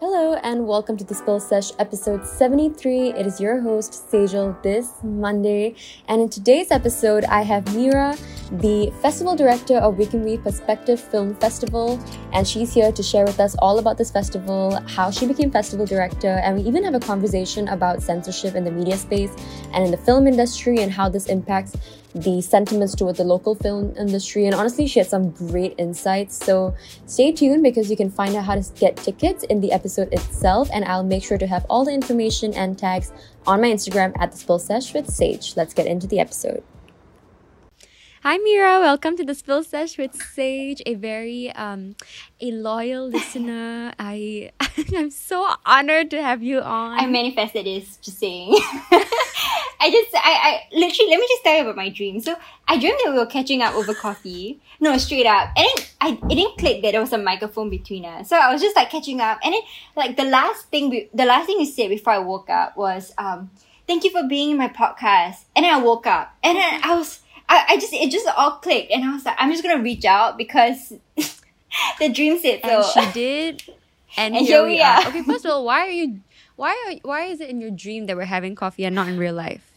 Hello and welcome to the Spill Sesh episode 73. It is your host, Sejal, this Monday. And in today's episode, I have Mira, the festival director of Wee Kim Wee Perspective Film Festival. And she's here to share with us all about this festival, how she became festival director, and we even have a conversation about censorship in the media space and in the film industry and how this impacts the sentiments toward the local film industry. And honestly, she had some great insights. So stay tuned because you can find out how to get tickets in the episode itself. And I'll make sure to have all the information and tags on my Instagram at the Spill Sesh with Sej. Let's get into the episode. Hi Mira, welcome to the Spill Sesh with Sej, a very um a loyal listener. I I'm so honored to have you on. I manifested this, just saying. I just I, I literally let me just tell you about my dream. So I dreamed that we were catching up over coffee. No, straight up. And then I it didn't click that there was a microphone between us. So I was just like catching up. And then like the last thing we, the last thing you said before I woke up was um thank you for being in my podcast. And then I woke up and then I was I, I just it just all clicked and I was like, I'm just gonna reach out because the dream said so. And she did. And, and here, here, we are. are. Okay, first of all, why are you why are why is it in your dream that we're having coffee and not in real life?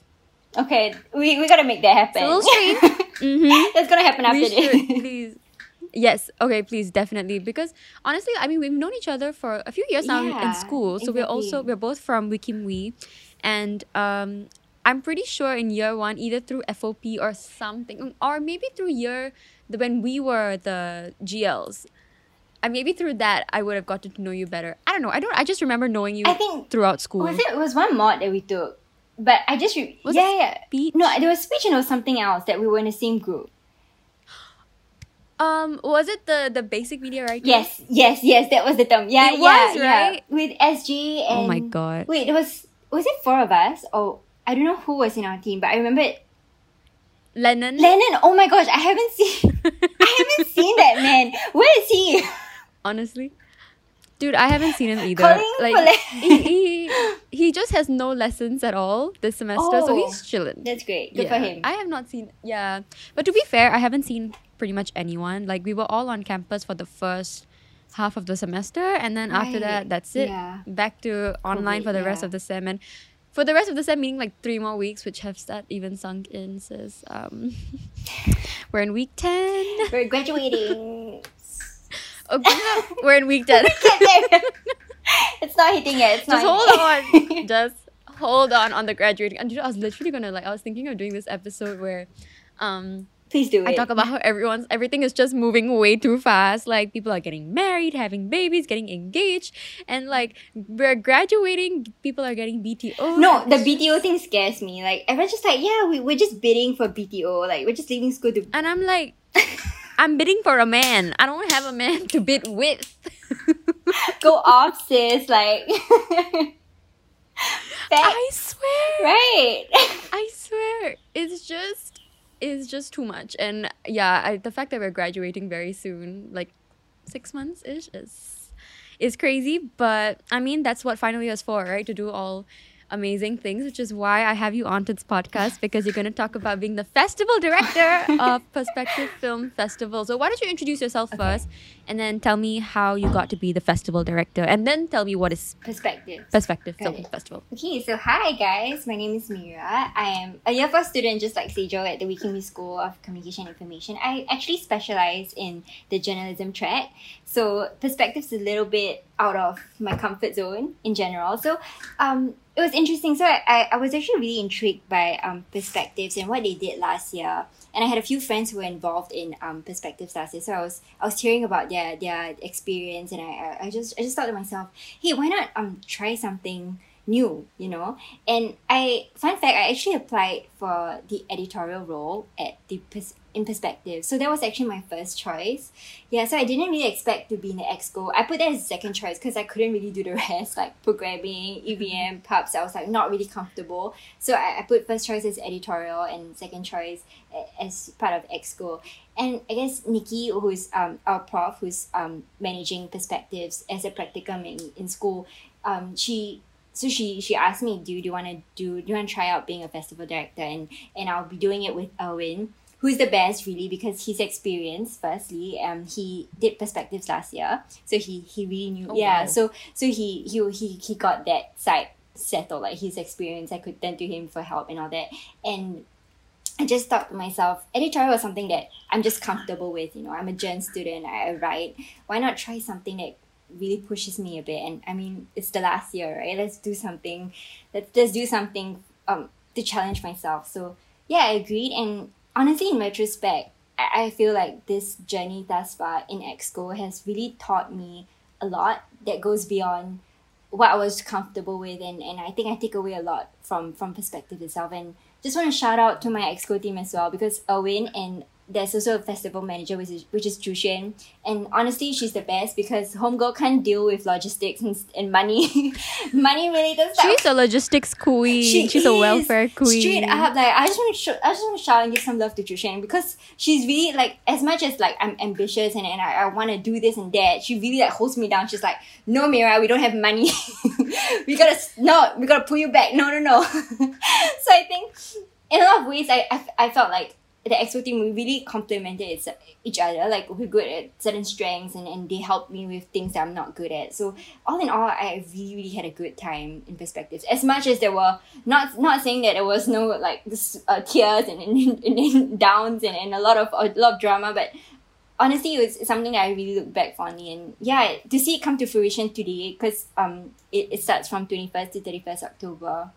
Okay, we, we gotta make that happen. It's a little strange. mm-hmm. That's gonna happen after this. Please. Yes, okay, please, definitely. Because honestly, I mean, we've known each other for a few years now yeah, in school. So exactly. we're also, we're both from Wee. And um, I'm pretty sure in year one, either through FOP or something, or maybe through year the, when we were the GLs. And maybe through that, I would have gotten to know you better. I don't know. I don't. I just remember knowing you. I think throughout school. Was it, it was one mod that we took, but I just re- was yeah yeah. Speech? No, there was speech and it was something else that we were in the same group. Um, was it the the basic media writing? Yes, yes, yes. That was the term. Yeah, it yeah, was, right? Yeah. With SG and oh my god. Wait, it was was it four of us or I don't know who was in our team, but I remember it. Lennon. Lennon. Oh my gosh, I haven't seen. I haven't seen that man. Where is he? Honestly, dude, I haven't seen him either. Calling like he, he, he just has no lessons at all this semester, oh, so he's oh, chilling. That's great. Good yeah. for him. I have not seen. Yeah, but to be fair, I haven't seen pretty much anyone. Like we were all on campus for the first half of the semester and then right. after that that's it yeah. back to online for the yeah. rest of the sem and for the rest of the sem, meaning like three more weeks, which have that even sunk in, says um, we're in week 10. We're graduating. okay, we're in week 10. it's not hitting yet. It's Just hold on. Just hold on on the graduating. And I was literally gonna like, I was thinking of doing this episode where um, Please do it. I talk about how everyone's everything is just moving way too fast. Like people are getting married, having babies, getting engaged, and like we're graduating. People are getting BTO. No, the BTO thing scares me. Like everyone's just like, yeah, we we're just bidding for BTO. Like we're just leaving school to. And I'm like, I'm bidding for a man. I don't have a man to bid with. Go off, sis. Like. I swear. Right. I swear. It's just is just too much. And yeah, I, the fact that we're graduating very soon, like six months ish, is is crazy. But I mean, that's what final year is for, right? To do all amazing things, which is why I have you on to this podcast because you're going to talk about being the festival director of Perspective Film Festival. So, why don't you introduce yourself okay. first and then tell me how you got to be the festival director and then tell me what is Perspective Perspective Film Festival. Okay, so hi guys, my name is Mira. I am a year four student just like Sejal at the Wee Kim Wee School of Communication and Information. I actually specialize in the journalism track. So, perspective's is a little bit out of my comfort zone in general. So, um, it was interesting. So I, I was actually really intrigued by um, perspectives and what they did last year. And I had a few friends who were involved in um, perspectives last. So I was I was hearing about their their experience, and I I just I just thought to myself, hey, why not um try something new, you know? And I fun fact, I actually applied for the editorial role at the in perspective. So that was actually my first choice. Yeah, so I didn't really expect to be in the exco. I put that as a second choice because I couldn't really do the rest, like programming, EVM, pubs. I was like not really comfortable. So I, I put first choice as editorial and second choice as part of exco. And I guess Nikki, who's um, our prof, who's um, managing perspectives as a practicum in, in school, um, she so she she asked me, do, do you want to do do you want to try out being a festival director? And and I'll be doing it with Erwin who's the best really because he's experienced firstly um he did perspectives last year so he he really knew Oh, yeah wow. so so he he he he got that side settled like his experience i could turn to him for help and all that and I just thought to myself, editorial was something that I'm just comfortable with. You know, I'm a gen student. I, I write. Why not try something that really pushes me a bit? And I mean, it's the last year, right? Let's do something. Let's let's do something um to challenge myself. So yeah, I agreed. And honestly, in retrospect, I, I feel like this journey thus far in Exco has really taught me a lot that goes beyond what I was comfortable with and, and I think I take away a lot from from perspective itself. And just want to shout out to my exco team as well because Erwin and there's also a festival manager which is which is Jushen and honestly she's the best because homegirl can't deal with logistics and, and money money related stuff She's a logistics queen. She's a welfare queen. Straight up, like I just want to, sh- I just want to shout and give some love to Jushen because she's really like, as much as like I'm ambitious and, and I, I want to do this and that, she really like holds me down. She's like, no, Mira, we don't have money. we gotta no, we gotta pull you back. No, no, no. so I think in a lot of ways, I I, I felt like the exco team we really complemented each- other. Like we're good at certain strengths, and, and they helped me with things that I'm not good at. So all in all, I really really had a good time in perspectives. As much as there were not not saying that there was no like uh, tears and, and, and, and downs and, and a lot of a lot of drama, but honestly it was something that I really look back fondly and yeah to see it come to fruition today because um it, it starts from 21st to 31st October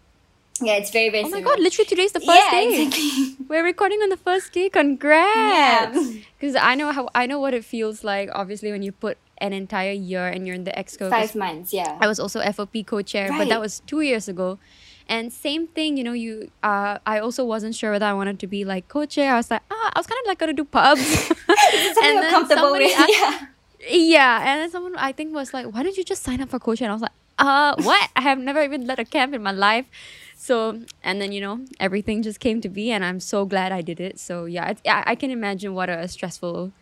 yeah it's very very Oh my god, literally today's the first yeah day. exactly We're recording on the first day. Congrats. Yeah. Because I know how I know what it feels like obviously when you put an entire year and you're in the exco. five months yeah I was also FOP co-chair, but that was 2 years ago. And same thing, you know, you uh I also wasn't sure whether I wanted to be like co-chair. I was like, ah, I was kind of like gonna do pubs. and then comfortable with asked- yeah Yeah, and then someone I think was like, "Why don't you just sign up for coaching?" And I was like, "Uh, what? I have never even led a camp in my life." So, and then you know, everything just came to be, and I'm so glad I did it. So yeah, I, I can imagine what a stressful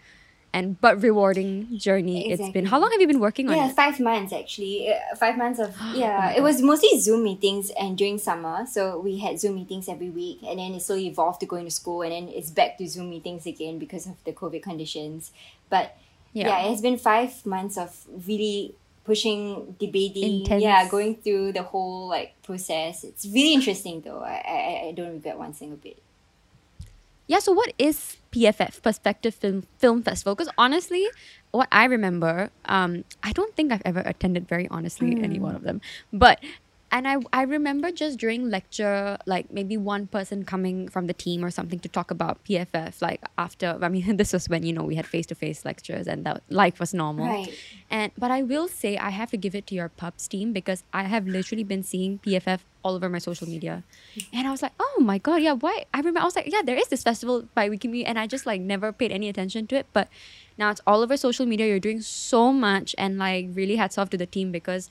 and but rewarding journey it's been. How long have you been working on yeah it? five months actually Uh, five months of Oh yeah my it was mostly zoom meetings and during summer so we had zoom meetings every week and then it slowly evolved to going to school and then it's back to zoom meetings again because of the covid conditions but Yeah. yeah, it has been five months of really pushing debating Intense. yeah going through the whole like process it's really interesting though i i, I don't regret one single bit Yeah, so what is PFF Perspective Film Film Festival? Because honestly, what I remember, um, I don't think I've ever attended very honestly any one of them. But and I I remember just during lecture, like maybe one person coming from the team or something to talk about PFF. Like after, I mean, this was when you know we had face to face lectures and that life was normal. Right. And but I will say I have to give it to your pubs team because I have literally been seeing PFF all over my social media, and I was like, oh my god, yeah. Why? I remember I was like, yeah, there is this festival by Wee Kim Wee, and I just like never paid any attention to it. But now it's all over social media. You're doing so much, and like really hats off to the team because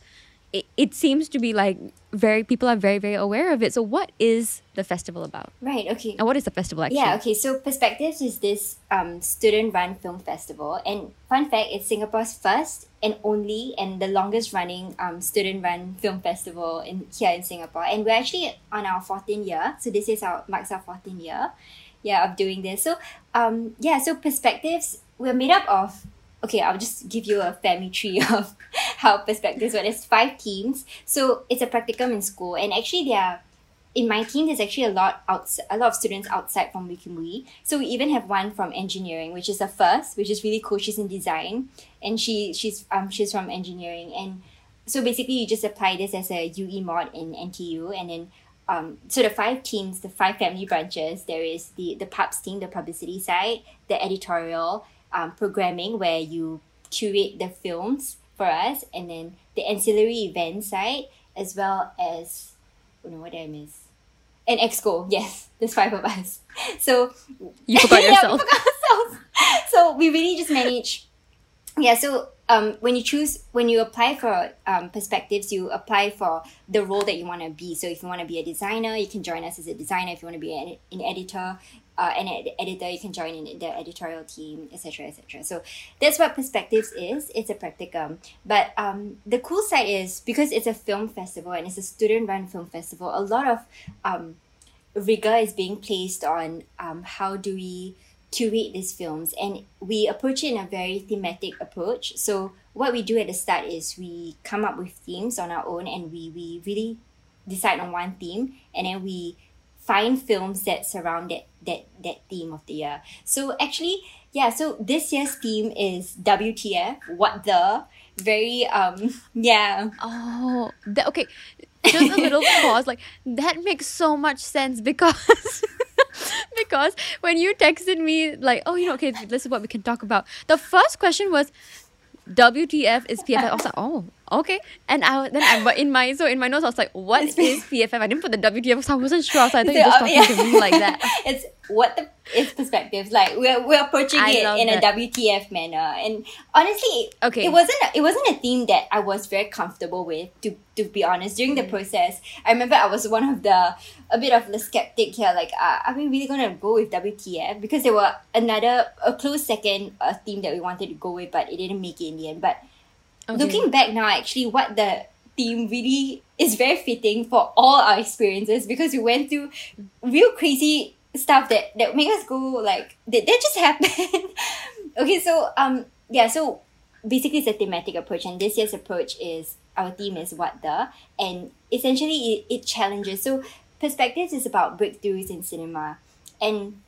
it, it seems to be like very people are very very aware of it. So what is the festival about? right okay And what is the festival actually? Yeah, okay. So Perspectives is this um, student-run film festival, and fun fact, it's Singapore's first and only and the longest-running um, student-run film festival in here in Singapore. And we're actually on our 14th year, so this is our marks our 14th year, yeah, of doing this. So um, yeah, so Perspectives we're made up of. Okay, I'll just give you a family tree of how Perspectives. But there's five teams, so it's a practicum in school, and actually there are in my team, there's actually a lot outs- a lot of students outside from Wee Kim Wee. So we even have one from engineering, which is the first, which is really cool. She's in design, and she she's um she's from engineering, and so basically you just apply this as a UE mod in NTU, and then um so the five teams, the five family branches, there is the the pubs team, the publicity side, the editorial, um, programming where you curate the films for us, and then the ancillary event side, as well as oh no, what did I miss? An exco, yes. There's five of us. So You forgot yourself. Yeah, we forgot ourselves. so we really just manage. Yeah. So um, when you choose, when you apply for um, perspectives, you apply for the role that you want to be. So if you want to be a designer, you can join us as a designer. If you want to be an, an editor, uh, an ed- editor, you can join in the editorial team, etc., etc. So that's what perspectives is. It's a practicum. But um, the cool side is because it's a film festival and it's a student-run film festival. A lot of um, rigor is being placed on um, how do we curate these films and we approach it in a very thematic approach so what we do at the start is we come up with themes on our own and we, we really decide on one theme and then we find films that surround that that that theme of the year so actually yeah so this year's theme is wtf what the very um yeah Oh, that, okay. Just a little pause. Like that makes so much sense because because when you texted me like, oh, you know, okay, this is what we can talk about. The first question was, WTF is PFF? I was like, oh, okay. And I then I but in my so in my notes I was like, what is PFF? I didn't put the WTF because I wasn't sure. So I thought you were just So, talking to me like that. it's what the it's perspectives like we're, we're approaching I it in that. a WTF manner and honestly Okay. it wasn't a, it wasn't a theme that I was very comfortable with to to be honest during Mm. the process I remember I was one of the a bit of the skeptic here like uh, are we really gonna go with WTF because there were another a close second uh, theme that we wanted to go with but it didn't make it in the end but Okay. looking back now actually what the theme really is very fitting for all our experiences because we went through real crazy stuff that that make us go like did that just happen okay so um yeah so basically it's a thematic approach and this year's approach is our theme is what the and essentially it, it challenges so perspectives is about breakthroughs in cinema and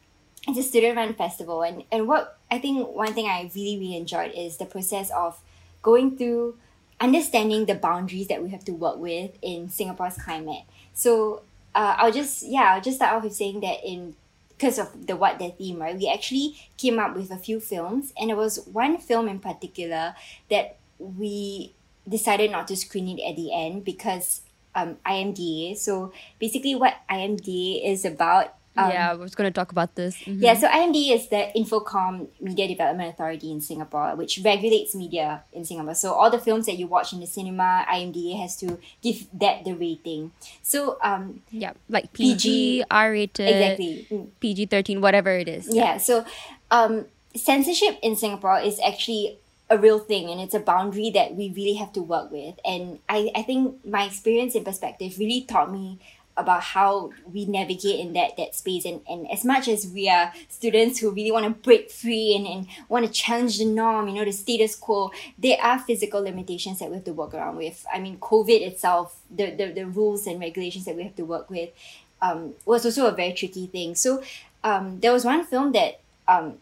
it's a student run festival and, and what I think one thing I really really enjoyed is the process of going through understanding the boundaries that we have to work with in Singapore's climate. So uh, I'll just yeah I'll just start off with saying that in because of the what the theme right we actually came up with a few films and there was one film in particular that we decided not to screen it at the end because um IMDA so basically what IMDA is about um, yeah, I was gonna talk about this. Mhm. yeah, so IMD is the Infocomm Media Development Authority in Singapore, which regulates media in Singapore. So all the films that you watch in the cinema, IMDA has to give that the rating. So um, yeah, like PG, PG, R rated, exactly, Mm. PG thirteen, whatever it is. yeah. So um, censorship in Singapore is actually a real thing, and it's a boundary that we really have to work with. And I, I think my experience and perspective really taught me about how we navigate in that that space. And, and as much as we are students who really want to break free and, and want to challenge the norm you know the status quo there are physical limitations that we have to work around with. I mean covid itself the, the, the rules and regulations that we have to work with um, was also a very tricky thing. So um, there was one film that um,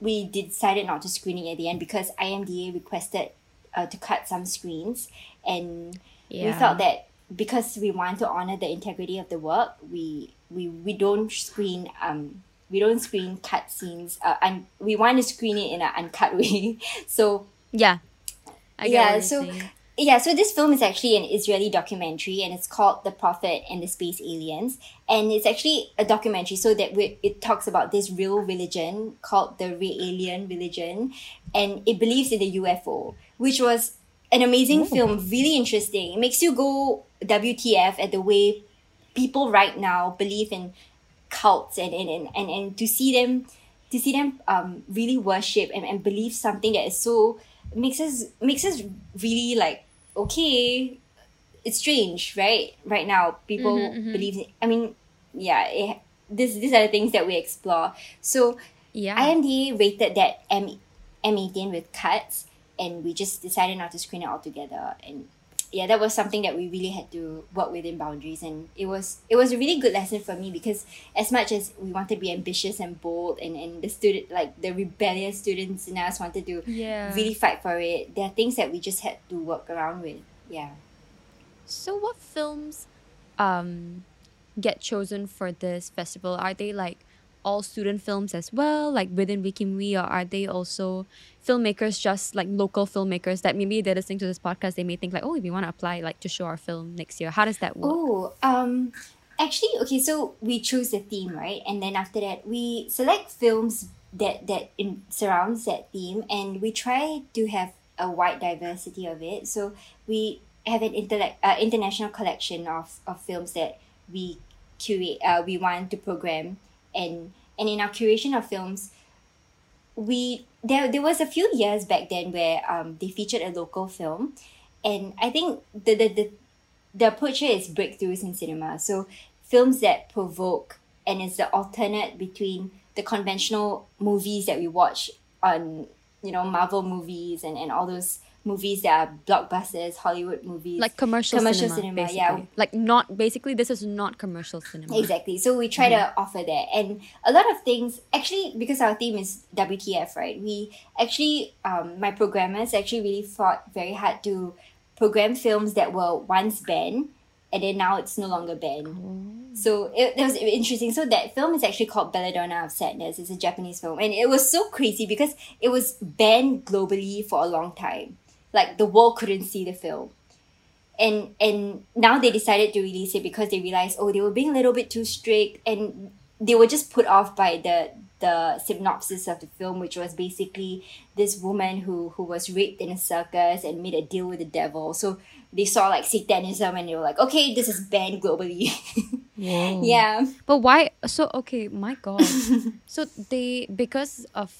we decided not to screen it at the end because imda requested uh, to cut some screens. And we Yeah. felt that because we want to honor the integrity of the work, we we we don't screen um we don't screen cut scenes. Uh, and we want to screen it in an uncut way. So yeah. I yeah, what so saying. yeah, so this film is actually an Israeli documentary, and it's called "The Prophet and the Space Aliens," and it's actually a documentary. So that we, it talks about this real religion called the Raëlian religion, and it believes in the UFO, which was an amazing film, really interesting. It makes you go WTF at the way people right now believe in cults and and, and, and, and to see them to see them um really worship and, and believe something that is so makes us makes us really like okay it's strange right right now people Mhm, mhm. believe in, i mean yeah it, this these are the things that we explore so yeah. IMDA rated that M M18 with cuts, and we just decided not to screen it altogether. And yeah, that was something that we really had to work within boundaries, and it was it was a really good lesson for me because as much as we wanted to be ambitious and bold, and and the student like the rebellious students in us wanted to yeah. really fight for it, there are things that we just had to work around with. Yeah. So what films um get chosen for this festival? Are they like all student films as well, like within Wee Kim Wee, or are they also filmmakers just like local filmmakers that maybe they're listening to this podcast, they may think like, oh, we want to apply like to show our film next year. How does that work? Oh, um, actually, okay. So we choose the theme, right? And then after that, we select films that that in, surrounds that theme, and we try to have a wide diversity of it. So we have an intellect, uh, international collection of, of films that we curate. Uh, we want to program, and and in our curation of films, we there there was a few years back then where um they featured a local film, and I think the the the the approach here is breakthroughs in cinema. So films that provoke and is the alternate between the conventional movies that we watch on you know Marvel movies and, and all those movies that are blockbusters, Hollywood movies. Like commercial, Commercial cinema, cinema, basically. yeah. Like not basically this is not commercial cinema. Exactly. So we try to offer that. And a lot of things, actually, because our theme is WTF, right? We actually, um, my programmers actually really fought very hard to program films that were once banned and then now it's no longer banned. So it, that was interesting. So that film is actually called Belladonna of Sadness. It's a Japanese film. And it was so crazy because it was banned globally for a long time. Like the world couldn't see the film and and now they decided to release it because they realized oh they were being a little bit too strict and they were just put off by the the synopsis of the film which was basically this woman who who was raped in a circus and made a deal with the devil so they saw like satanism and they were like okay this is banned globally yeah But why? So okay, my God. so they because of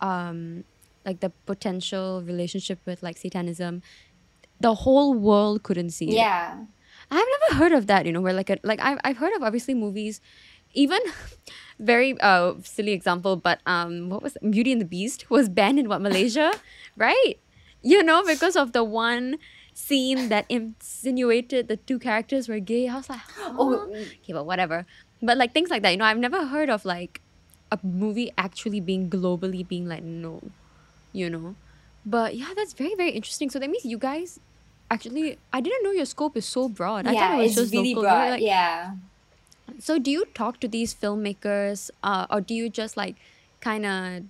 um like the potential relationship with like Satanism, the whole world couldn't see it. yeah I've never heard of that. You know, where like a, like I've I've heard of obviously movies, even very uh silly example, but um what was Beauty and the Beast was banned in what Malaysia, right? You know because of the one scene that insinuated the two characters were gay. I was like, Oh, oh, okay, but whatever. But like things like that, you know, I've never heard of like a movie actually being globally being like no, you know. But yeah, that's very very interesting. So that means you guys actually, I didn't know your scope is so broad. I yeah thought it was it's just really local. broad Like, yeah So do you talk to these filmmakers, uh, or do you just like kind of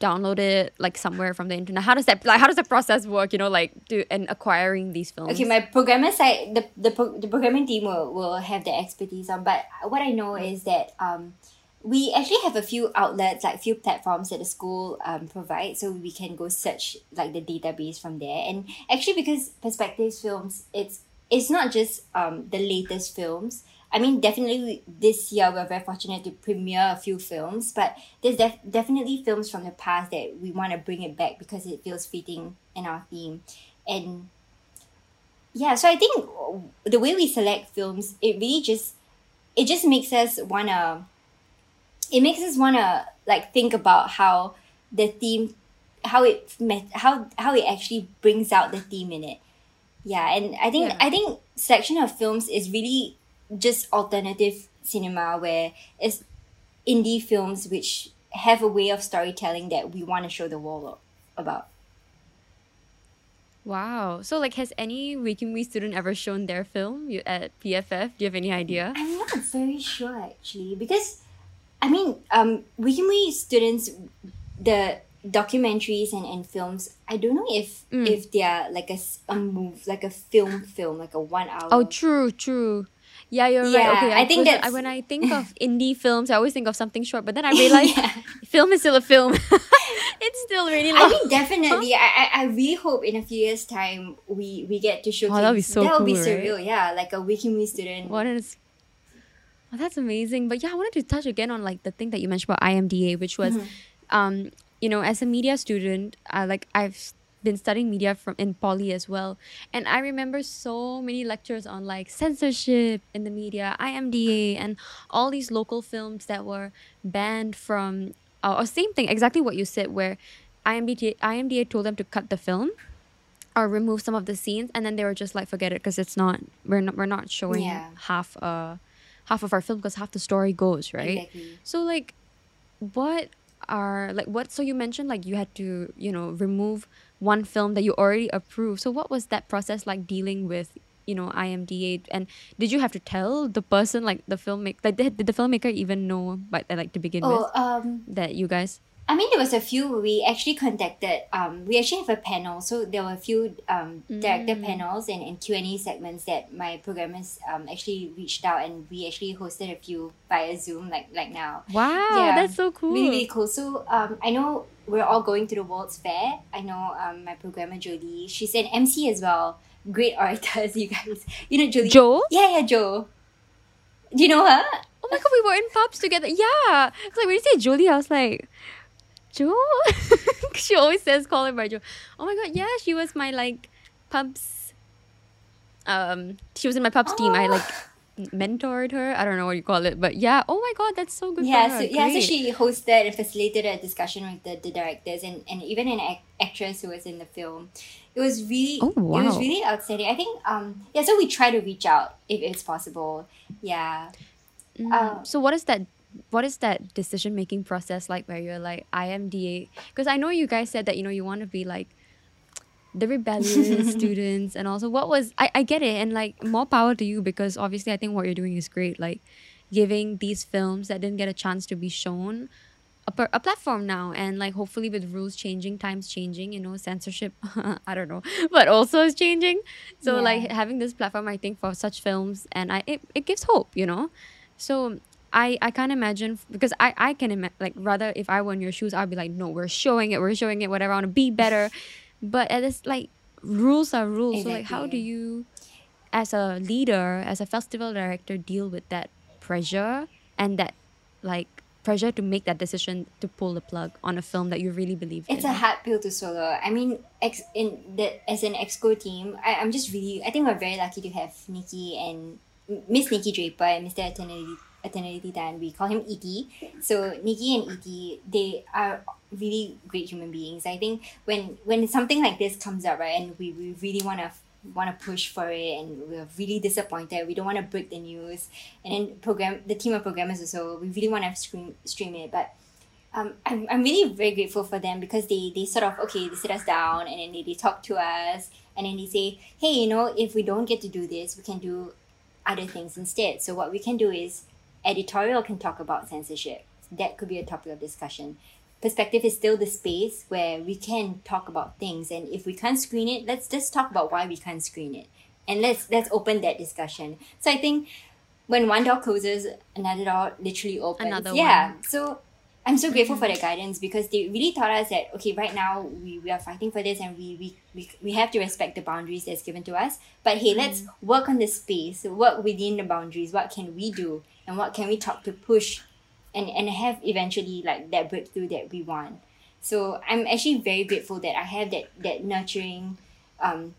download it like somewhere from the internet? How does that like how does the process work? You know, like do and acquiring these films. Okay, my programmer side, the the, pro- the programming team will, will have the expertise on. But what I know is that um, we actually have a few outlets, like few platforms that the school um provide, so we can go search like the database from there. And actually, because Perspectives Films, it's it's not just um the latest films. I mean, definitely this year we're very fortunate to premiere a few films, but there's def- definitely films from the past that we want to bring it back because it feels fitting in our theme. And yeah, so I think the way we select films, it really just it just makes us wanna it makes us wanna like think about how the theme how it met how how it actually brings out the theme in it. Yeah, and I think Yeah. I think selection of films is really just alternative cinema where it's indie films which have a way of storytelling that we want to show the world about. Wow. So like, has any Wee Kim Wee student ever shown their film you, at PFF? Do you have any idea? I'm not very sure actually because I mean um Wee Kim Wee students the documentaries and, and films I don't know if Mm. if they're like a, a move like a film film like a one hour Oh, true, true. Yeah, you're right. Yeah, Okay, I think that when I think of indie films, I always think of something short. But then I realize Yeah. film is still a film. it's still really I mean definitely I, I I really hope in a few years time we we get to showcase Oh, that'll be so that would be cool, right? surreal yeah like a Wee Kim Wee student What is? Oh, that's amazing. But yeah, I wanted to touch again on like the thing that you mentioned about IMDA, which was, Mm-hmm. um, you know, as a media student, uh, like I've been studying media from in poly as well, and I remember so many lectures on like censorship in the media, IMDA, and all these local films that were banned from. Uh, or same thing, exactly what you said, where IMDA IMDA told them to cut the film or remove some of the scenes and then they were just like forget it because it's not we're not we're not showing Yeah. half uh half of our film because half the story goes right? Exactly. So like what are like what so you mentioned like you had to you know remove one film that you already approved. So what was that process like dealing with you know IMDA and did you have to tell the person like the filmmaker like did, did the filmmaker even know but like to begin with oh um that you guys I mean, there was a few we actually contacted. Um, we actually have a panel, so there were a few um, director Mm. panels and, and Q and A segments that my programmers um, actually reached out, and we actually hosted a few via Zoom, like like now. wow Yeah, that's so cool Really, really cool. So um, I know we're all going to the World's Fair. I know um, my programmer Jolie. She's an MC as well. Great orators, you guys. You know Jolie. Joe Yeah, yeah, Joe. Do you know her? Oh my god, we were in pubs together. Yeah. Like when you say Julie, I was like, Joe? she always says call her by Joe. Oh my god, yeah, she was my like pubs um she was in my pubs team. I like mentored her. I don't know what you call it, but yeah. Oh my god, that's so good. yeah so yeah so she hosted and facilitated a discussion with the, the directors and, and even an ac- actress who was in the film it was really Oh, it was really outstanding i think um yeah so we try to reach out if it's possible yeah Mm. uh, so what is that? What is that decision making process like? Where you're like, IMDA, because I know you guys said that you know you want to be like the rebellious students, and also what was I I get it, and like more power to you because obviously I think what you're doing is great, like giving these films that didn't get a chance to be shown a, per- a platform now and like hopefully with rules changing times changing you know censorship i don't know but also is changing so Yeah. like having this platform i think for such films and i it, it gives hope you know so i i can't imagine because i i can imagine like rather if i were in your shoes i'd be like no we're showing it we're showing it whatever i want to be better. But it is like rules are rules so like how do you as a leader as a festival director deal with that pressure and that like pressure to make that decision to pull the plug on a film that you really believe it's in? a hard pill to swallow. I mean ex in the as an exco team I, i'm just really i think we're very lucky to have nikki and miss nikki draper and mr eternity eternity dan we call him et so nikki and et they are really great human beings. I think when when something like this comes up right and we, we really want to want to push for it and we're really disappointed we don't want to break the news. And then program the team of programmers also we really want to stream stream it. But um, I'm, I'm really very grateful for them because they, they sort of okay they sit us down and then they, they talk to us and then they say hey you know if we don't get to do this we can do other things instead. So what we can do is editorial can talk about censorship. That could be a topic of discussion. Perspective is still the space where we can talk about things and if we can't screen it let's just talk about why we can't screen it. And let's let's open that discussion. So i think when one door closes another door literally opens. Another yeah one. so i'm so grateful for their mm-hmm. guidance because they really taught us that okay right now we, we are fighting for this and we, we we we have to respect the boundaries that's given to us. But hey mm-hmm. let's work on the space work within the boundaries. What can we do and what can we talk to push and and have eventually like that breakthrough that we want? So i'm actually very grateful that i have that that nurturing um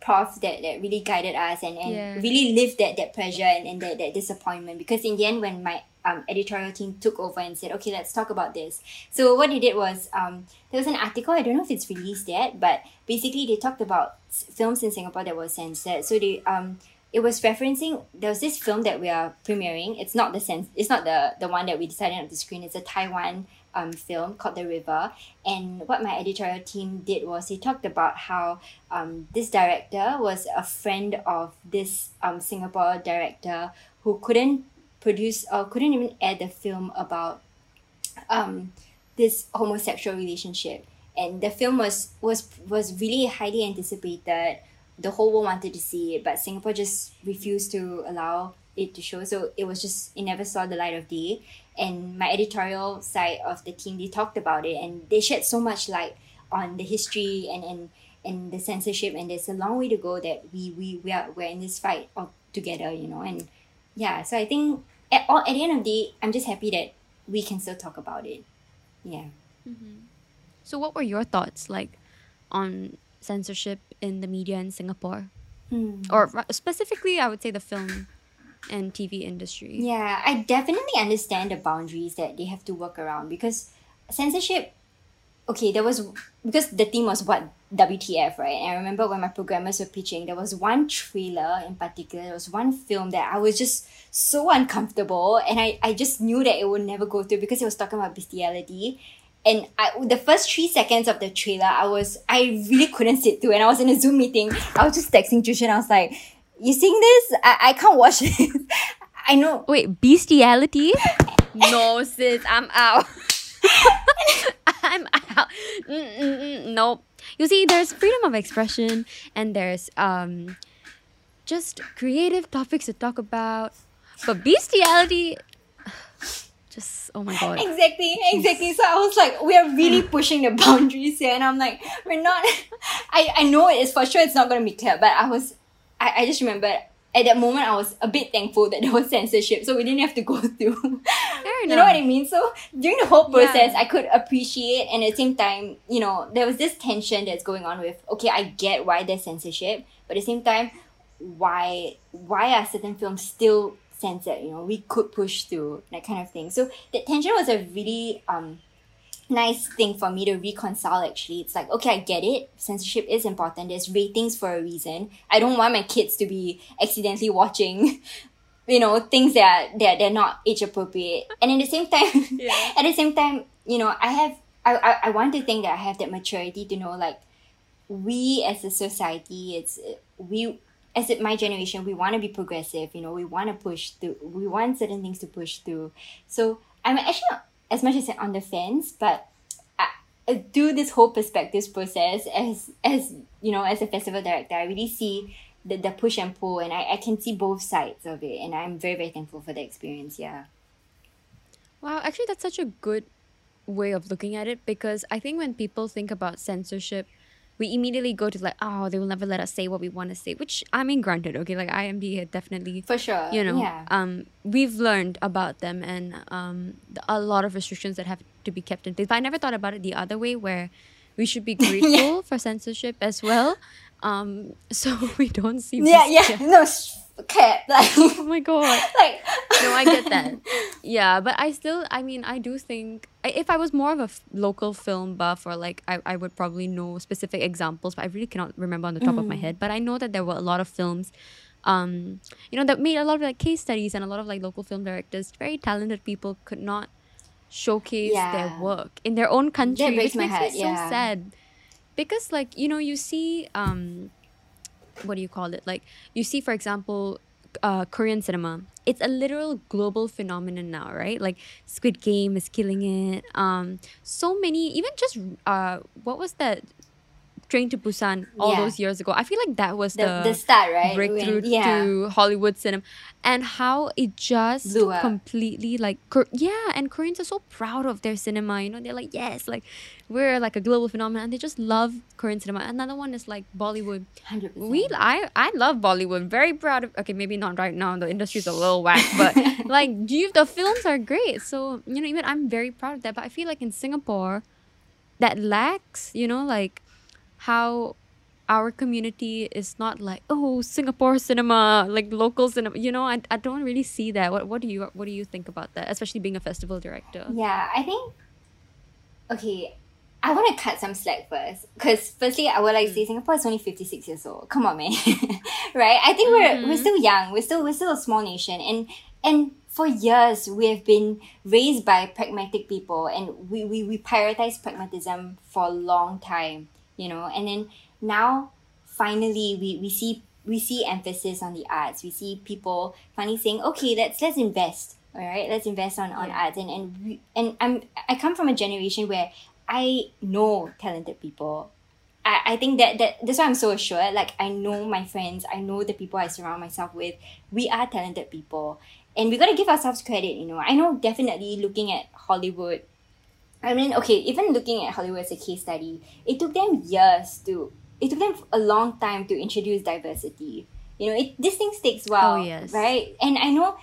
prof that, that really guided us and, and Yeah. really lived that that pressure and, and that, that disappointment. Because in the end when my um, editorial team took over and said okay let's talk about this. So what they did was um, there was an article i don't know if it's released yet but basically they talked about films in singapore that were censored. So they um, it was referencing there was this film that we are premiering. It's not the sense it's not the the one that we decided on the screen. It's a taiwan um, film called the river. And what my editorial team did was they talked about how um, this director was a friend of this um, singapore director who couldn't produce or couldn't even air the film about um, this homosexual relationship. And the film was was was really highly anticipated the whole world wanted to see it but singapore just refused to allow it to show. So it was just it never saw the light of day. And my editorial side of the team they talked about it and they shed so much light on the history and and and the censorship. And there's a long way to go that we we we are we're in this fight all together you know and yeah. So i think at, all, at the end of the day i'm just happy that we can still talk about it. Yeah. Mm-hmm. So what were your thoughts like on censorship in the media in singapore Hmm. or specifically i would say the film and tv industry Yeah, I definitely understand the boundaries that they have to work around because censorship. Okay, there was because the theme was what WTF, right? And I remember when my programmers were pitching, there was one trailer in particular. There was one film that I was just so uncomfortable, and I I just knew that it would never go through because it was talking about bestiality. And I, the first three seconds of the trailer, I was, I really couldn't sit through. And I was in a Zoom meeting. I was just texting Jushin. I was like, "You seeing this? I, I can't watch this. I know wait bestiality no sis i'm out i'm out Mm-mm-mm, nope you see there's freedom of expression and there's um just creative topics to talk about but bestiality just oh my god Exactly, exactly. So I was like, we are really pushing the boundaries here, and I'm like, we're not. I I know it is for sure. It's not going to be clear, but I was, I, I just remember at that moment I was a bit thankful that there was censorship, so we didn't have to go through. You know what I mean? So during the whole process, Yeah. I could appreciate, and at the same time, you know, there was this tension that's going on with. Okay, I get why there's censorship, but at the same time, why why are certain films still censored you know we could push through that kind of thing. So that tension was a really um nice thing for me to reconcile actually. It's like okay i get it. Censorship is important. There's ratings for a reason. I don't want my kids to be accidentally watching you know things that that they're not age appropriate. And at the same time Yeah. at the same time you know i have I, I i want to think that i have that maturity to know like we as a society it's we as it, my generation we want to be progressive you know we want to push through we want certain things to push through. So i'm actually not as much as on the fence but do this whole perspectives process as as you know as a festival director. I really see the, the push and pull and I, I can see both sides of it and i'm very very thankful for the experience yeah. Wow, actually, that's such a good way of looking at it because I think when people think about censorship, we immediately go to like, oh, they will never let us say what we want to say, which I mean, granted, okay, like IMD had definitely, for sure you know, yeah um, we've learned about them and um, a lot of restrictions that have to be kept in place. But I never thought about it the other way where we should be grateful for censorship as well. Um, so we don't see. yeah yeah no cat like Oh my god. like no, I get that. Yeah, but I still, I mean, I do think if I was more of a f- local film buff or like, I, I would probably know specific examples, but I really cannot remember on the top of my head. But I know that there were a lot of films, um, you know, that made a lot of like case studies and a lot of like local film directors, very talented people could not showcase their work in their own country, breaks which my makes heart, me so sad. Because like you know, you see, um, what do you call it? Like you see, for example, uh, Korean cinema. It's a literal global phenomenon now, right? Like Squid Game is killing it. Um, so many, even just uh, what was that? Train to Busan all Yeah. those years ago. I feel like that was the, the, the start right breakthrough When- yeah to Hollywood cinema, and how it just completely like yeah, and Koreans are so proud of their cinema. You know, they're like yes, like we're like a global phenomenon, and they just love Korean cinema. Another one is like Bollywood. 100% We I I love Bollywood. Very proud of. Okay, maybe not right now. The industry's a little whack, but like, you the films are great. So you know, even I'm very proud of that. But I feel like in Singapore, that lacks. You know, like how our community is not like oh Singapore cinema, like local cinema. You know, I, I don't really see that. What what do you what do you think about that? Especially being a festival director. Yeah, I think. Okay, I want to cut some slack first. Because, firstly, I would like to say mm. Singapore is only 56 years old. Come on, man. right? I think we're, we're mm-hmm. still young. We're still, we're still a small nation. And, and for years, we have been raised by pragmatic people and we, we, we prioritize pragmatism for a long time, you know? And then now, finally, we, we see we see emphasis on the arts. We see people finally saying, okay, let's let's invest. All right, let's invest on, on arts. And and we, and I'm I come from a generation where I know talented people. I, I think that, that that's why I'm so assured. Like I know my friends, I know the people I surround myself with. We are talented people. And we gotta give ourselves credit, you know. I know definitely looking at Hollywood I mean, okay, even looking at Hollywood as a case study, it took them years to, it took them a long time to introduce diversity. You know, it these things takes while, Oh, yes. right? And I know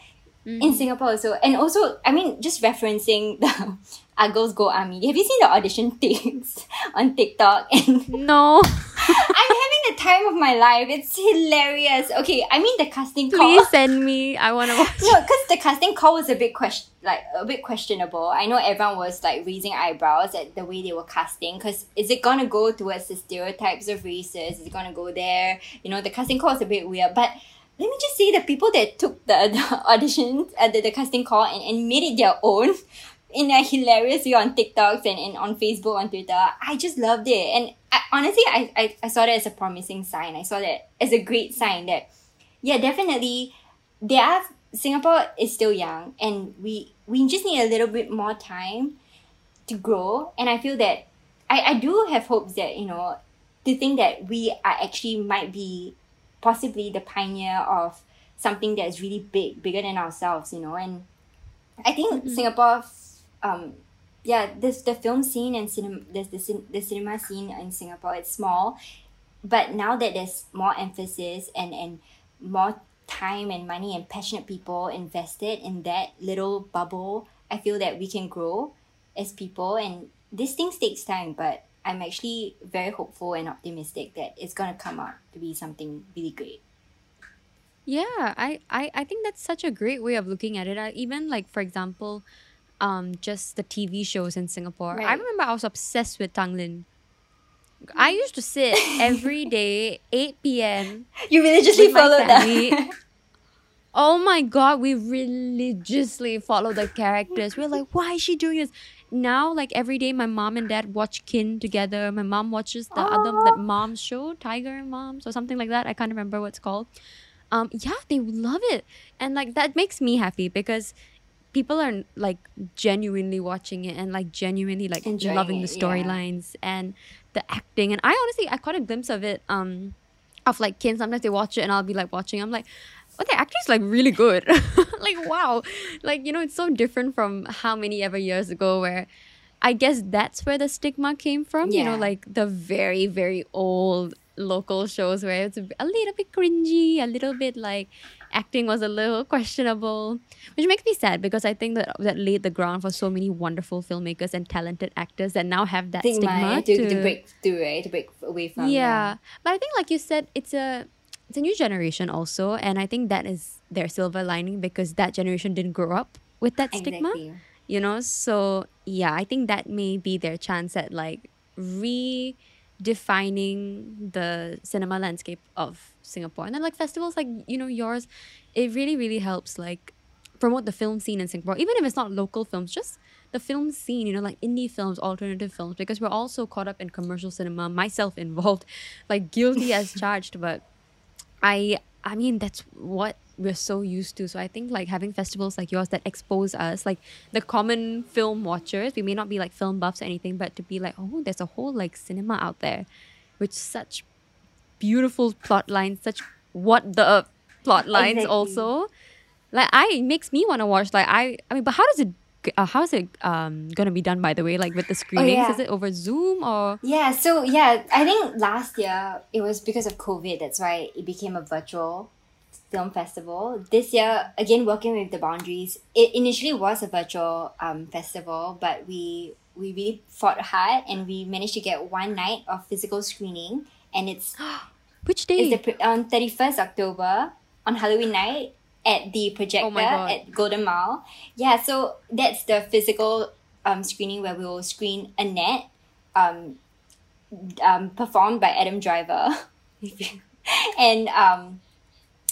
in mm-hmm. Singapore also, and also, I mean, just referencing the Argos Go Army. Have you seen the audition tapes on TikTok? And No, I'm having the time of my life. It's hilarious. Okay, I mean the casting call. please send me. I want to watch. No, because the casting call was a bit question, like a bit questionable. I know everyone was like raising eyebrows at the way they were casting. Because is it gonna go towards the stereotypes of races? Is it gonna go there? You know, the casting call was a bit weird. But let me just say, the people that took the, the auditions, uh, the, the casting call, and, and made it their own in a hilarious way on TikToks and, and on Facebook, on Twitter, I just loved it. And I, honestly, I, I, I saw that as a promising sign. I saw that as a great sign that, yeah, definitely, there are Singapore is still young, and we we just need a little bit more time to grow. And I feel that I, I do have hopes that you know to think that we are actually might be possibly the pioneer of something that is really big, bigger than ourselves. You know, and I think mm-hmm. Singapore, um, yeah, this the film scene and cinema, there's the the cinema scene in Singapore. It's small, but now that there's more emphasis and and more time and money and passionate people invested in that little bubble, I feel that we can grow as people. And these things takes time, but I'm actually very hopeful and optimistic that it's gonna come out to be something really great. Yeah, I, I, I think that's such a great way of looking at it. I, even like for example, um, just the TV shows in Singapore. I remember I was obsessed with Tanglin. I used to sit every day, 8 p.m. You religiously followed that. Oh my god, we religiously follow the characters. We're like, why is she doing this? Now, like every day, my mom and dad watch Kin together. My mom watches the other that mom's show, Tiger and Moms, or something like that. I can't remember what it's called. Um, yeah, they love it, and like that makes me happy because people are like genuinely watching it and like genuinely like Enjoying loving the it, yeah. storylines and the acting. And I honestly, I caught a glimpse of it. Um, of like Kin. Sometimes they watch it, and I'll be like watching. I'm like, oh, the acting's like really good. like wow, like you know, it's so different from how many ever years ago where. I guess that's where the stigma came from. yeah. You know, like the very, very old local shows where it's a little bit cringy, a little bit like acting was a little questionable, which makes me sad because I think that that laid the ground for so many wonderful filmmakers and talented actors that now have that Stigma, yeah, to, to break through, right? To break away from. yeah. But I think like you said, it's a it's a new generation also, and I think that is their silver lining because that generation didn't grow up with that stigma. Exactly. You know, so yeah, I think that may be their chance at like redefining the cinema landscape of Singapore. And then like festivals like, you know, yours, it really, really helps like promote the film scene in Singapore, even if it's not local films, just the film scene, you know, like indie films, alternative films, because we're also caught up in commercial cinema, myself involved, like guilty as charged, but I I mean that's what we're so used to. So I think like having festivals like yours that expose us, like the common film watchers, we may not be like film buffs or anything, but to be like, oh, there's a whole like cinema out there with such beautiful plot lines, such what the plot lines Exactly. also. Like I it makes me want to watch. Like I I mean, but how does it? Uh, how is it um gonna be done by the way? Like with the screenings, yeah. is it over Zoom or? Yeah, so yeah, I think last year it was because of COVID. That's why it became a virtual film festival. This year, again, working with the boundaries, it initially was a virtual um, festival, but we we really fought hard and we managed to get one night of physical screening, and it's Which day? it's the on thirty first October on Halloween night at the projector Oh at Golden Mile. Yeah, so that's the physical um, screening where we will screen Annette, um, um, performed by Adam Driver, and um,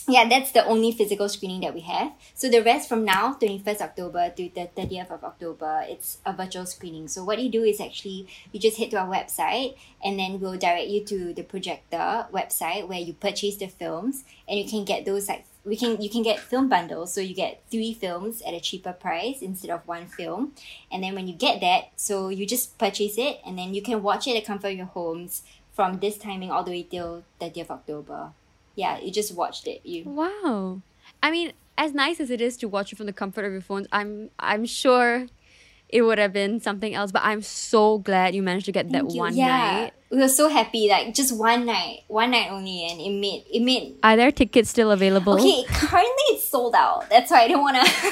yeah, that's the only physical screening that we have. So the rest from now, 21st October to the 30th of October, it's a virtual screening. So what you do is actually you just head to our website and then we'll direct you to the projector website where you purchase the films and you can get those like we can you can get film bundles so you get three films at a cheaper price instead of one film and then when you get that so you just purchase it and then you can watch it at comfort of your homes from this timing all the way till 30th of October yeah you just watched it you Wow. I mean, as nice as it is to watch it from the comfort of your phones, I'm I'm sure it would have been something else. But I'm so glad you managed to get that Thank you. one yeah night. we were so happy like just one night one night only and it made it made Are there tickets still available? okay currently it's sold out that's why I don't want to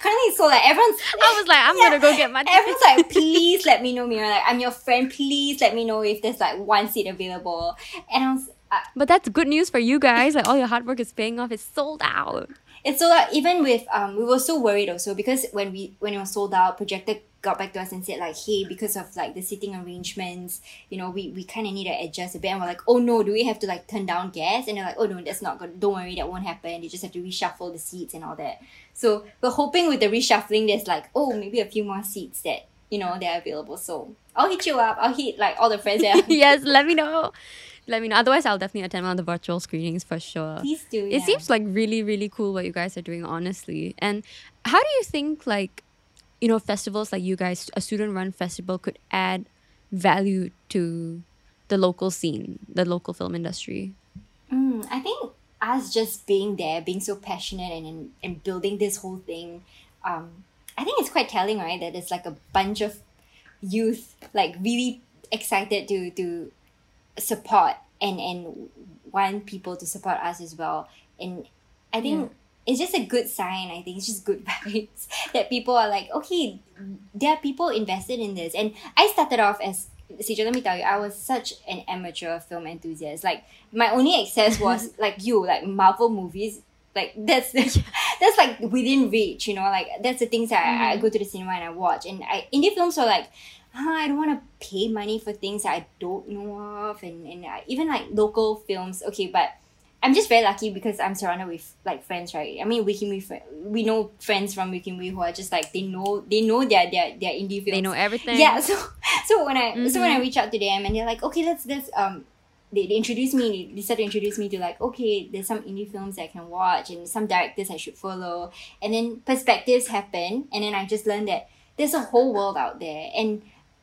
currently it's sold out everyone's I was like, I'm Yeah. gonna go get my tickets. Everyone's like, please let me know, Mira. Like, I'm your friend. Please let me know if there's like one seat available. And I was, But that's good news for you guys. Like all your hard work is paying off. It's sold out. it's sold out. Even with um, we were so worried also because when we when it was sold out, projector got back to us and said like, hey, because of like the seating arrangements, you know, we we kind of need to adjust a bit. And we're like, oh no, do we have to like turn down guests? And they're like, oh no, that's not good. Don't worry, that won't happen. You just have to reshuffle the seats and all that. So we're hoping with the reshuffling, there's like, oh, maybe a few more seats that you know they're available. So I'll hit you up. I'll hit like all the friends that. yes, let me know. Let me know. Otherwise, I'll definitely attend one of the virtual screenings for sure. Please do. It yeah. seems like really, really cool what you guys are doing, honestly. And how do you think, like, you know, festivals like you guys, a student run festival could add value to the local scene, the local film industry? Mm, I think us just being there, being so passionate and, and, and building this whole thing, um, I think it's quite telling, right? That it's like a bunch of youth, like really excited to to support and and want people to support us as well. And I think it's just a good sign. I think it's just good vibes that people are like, okay, there are people invested in this. And I started off as Sejal, let me tell you, I was such an amateur film enthusiast. Like my only access was like you, like Marvel movies. Like that's that's like within reach, you know. Like that's the things that I, I mm-hmm. go to the cinema and I watch. And I indie films are like, huh, I don't want to pay money for things that I don't know of, and and I, even like local films. Okay, but I'm just very lucky because I'm surrounded with like friends, right? I mean, we can we know friends from Wee Kim Wee who are just like they know they know their their their indie films. They know everything. Yeah, so so when I so when I reach out to them and they're like, okay, let's let's um. They, they introduce me they started to introduce me to like okay there's some indie films I can watch and some directors I should follow and then perspectives happen and then I just learned that there's a whole world out there and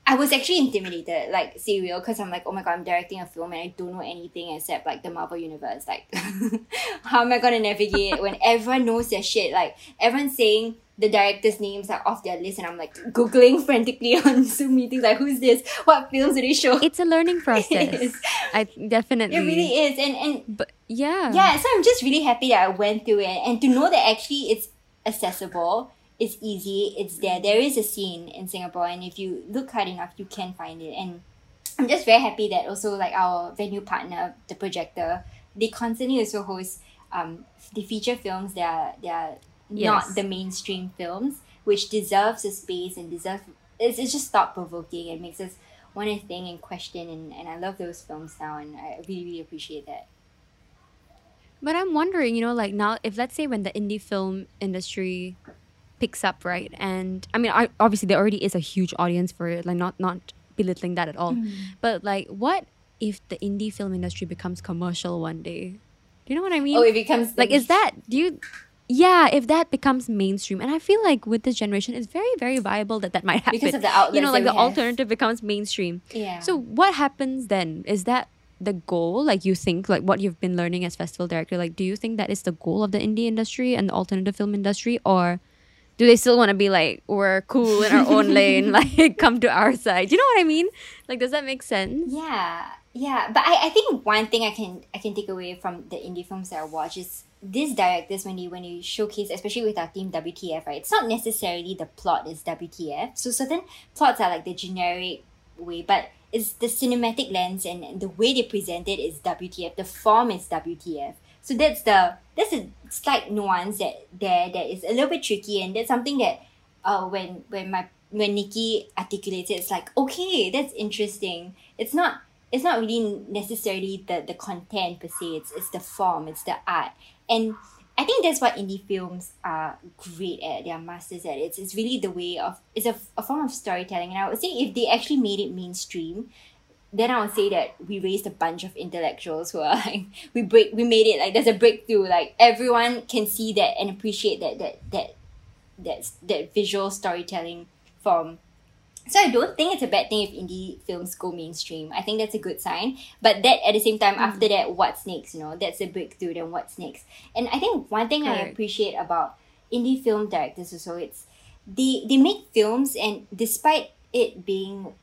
I was actually intimidated, like serial, because I'm like, oh my god, I'm directing a film and I don't know anything except like the Marvel universe. Like, how am I gonna navigate when everyone knows their shit? Like, everyone's saying the directors' names are off their list, and I'm like googling frantically on Zoom meetings, like, who's this? What films do they show? It's a learning process. I definitely. It really is, and and but yeah, yeah. So I'm just really happy that I went through it, and to know that actually it's accessible it's easy it's there. There is a scene in singapore and if you look hard enough you can find it. And i'm just very happy that also like our venue partner the projector they constantly also host um the feature films that are, that are yes. not the mainstream films which deserves a space and deserve it's, it's just thought provoking it makes us want to think and question and, and i love those films now and i really really appreciate that. But i'm wondering you know like now if let's say when the indie film industry picks up right? And i mean I, obviously there already is a huge audience for it like not not belittling that at all. Mm. but like what if the indie film industry becomes commercial one day? Do you know what i mean? Oh it becomes like is that do you yeah if that becomes mainstream. And i feel like with this generation it's very very viable that that might happen. Because of the outlets you know like the have. alternative becomes mainstream. Yeah. So what happens then? Is that the goal like you think like what you've been learning as festival director like do you think that is the goal of the indie industry and the alternative film industry? Or do they still want to be like we're cool in our own lane like come to our side? You know what i mean? Like does that make sense? Yeah yeah but I, I think one thing i can i can take away from the indie films that i watch is these directors when you when you showcase especially with our team wtf right? It's not necessarily the plot is wtf so certain plots are like the generic way but it's the cinematic lens and the way they present it is wtf the form is wtf so that's the that's a slight nuance that there that is a little bit tricky, and that's something that uh when when my when Nikki articulates it, it's like okay, that's interesting. It's not it's not really necessarily the the content per se. It's it's the form, it's the art, and I think that's what indie films are great at. They are masters at. it. It's it's really the way of it's a, a form of storytelling, and I would say if they actually made it mainstream, then I would say that we raised a bunch of intellectuals who are like we break we made it like there's a breakthrough like everyone can see that and appreciate that that that that that visual storytelling from so I don't think it's a bad thing if indie films go mainstream. I think that's a good sign. But that at the same time, mm. after that, what's next? You know, that's a breakthrough. Then what's next? And I think one thing Correct. I appreciate about indie film directors also it's they they make films and despite it being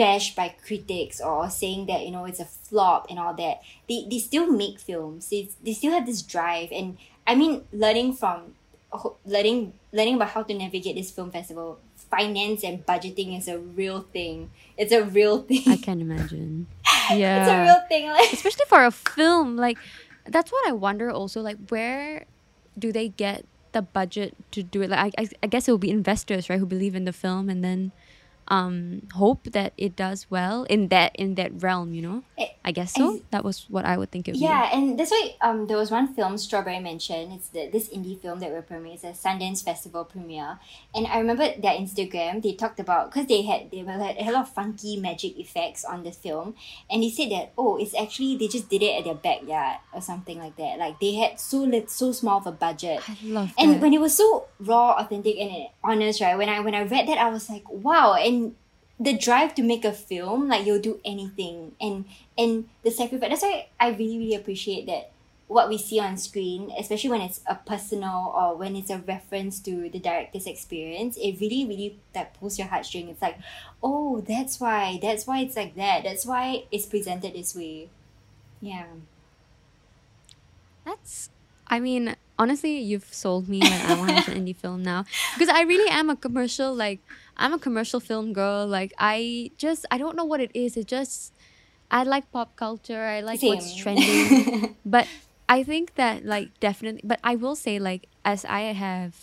bashed by critics or saying that you know it's a flop and all that. They, they still make films. They, they still have this drive. And i mean learning from learning learning about how to navigate this film festival finance and budgeting is a real thing. It's a real thing. I can imagine. Yeah it's a real thing like especially for a film like that's what i wonder also like where do they get the budget to do it? Like i, I, I guess it will be investors right who believe in the film and then um, hope that it does well in that in that realm. You know, it, I guess so. That was what I would think it. Yeah, be. Yeah, and that's why um, there was one film Strawberry Mansion. It's the this indie film that we're premiering. It's a Sundance Festival premiere, and I remember their Instagram. They talked about because they had they were, had a lot of funky magic effects on the film, and they said that oh, it's actually they just did it at their backyard or something like that. Like they had so lit, so small of a budget. I love and that. when it was so raw, authentic, and honest, right? When I when I read that, I was like, wow, and the drive to make a film like you'll do anything. And and the sacrifice that's why i really really appreciate that what we see on screen especially when it's a personal or when it's a reference to the director's experience it really really that pulls your heartstring. It's like oh that's why that's why it's like that. That's why it's presented this way. Yeah. That's i mean honestly, you've sold me. Like I want an indie film now because I really am a commercial. Like I'm a commercial film girl. Like I just I don't know what it is. It just I like pop culture. I like what's trending. but I think that like definitely. But I will say like as I have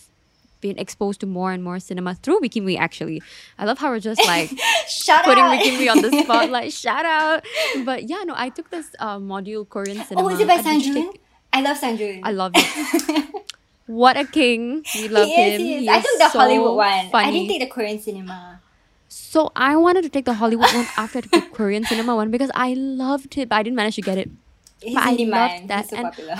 been exposed to more and more cinema through Wee Kim Wee actually. I love how we're just like Shout putting out. On the spotlight. Shout out. But yeah, no, I took this uh, module Korean cinema. Oh, is it by Sanjun? I love Sanjun. I love it. what a king. We love he him. he is. He I is took the so Hollywood one. Funny. I didn't take the Korean cinema. so I wanted to take the Hollywood one after I took the Korean cinema one because I loved it, but I didn't manage to get it. He's But I in loved that, He's so and- popular.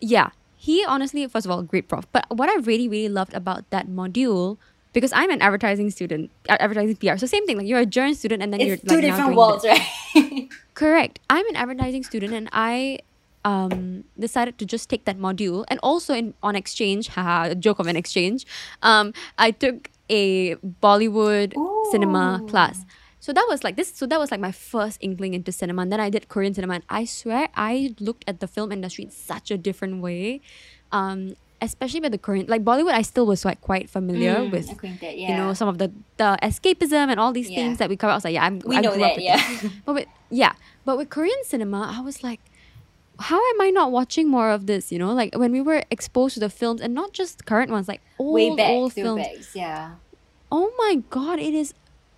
Yeah. He honestly, first of all, great prof. But what I really, really loved about that module, because I'm an advertising student, advertising PR. So same thing, like you're a journal student and then you're It's like two different worlds, right? Correct. I'm an advertising student and I um decided to just take that module. And also in on exchange haha joke of an exchange um i took a bollywood cinema class. So that was like this so that was like my first inkling into cinema. And then i did korean cinema. And i swear i looked at the film industry in such a different way um especially with the korean like bollywood i still was like quite familiar Mm, with acquainted, you know some of the the escapism and all these Yeah. things that we cover. I was like, yeah, I'm, We I know grew up that, with yeah. But with yeah, but with Korean cinema, I was like, how am I not watching more of this? You know, like when we were exposed to the films and not just current ones, like old Way back, old films. backs, yeah. Oh my god, it is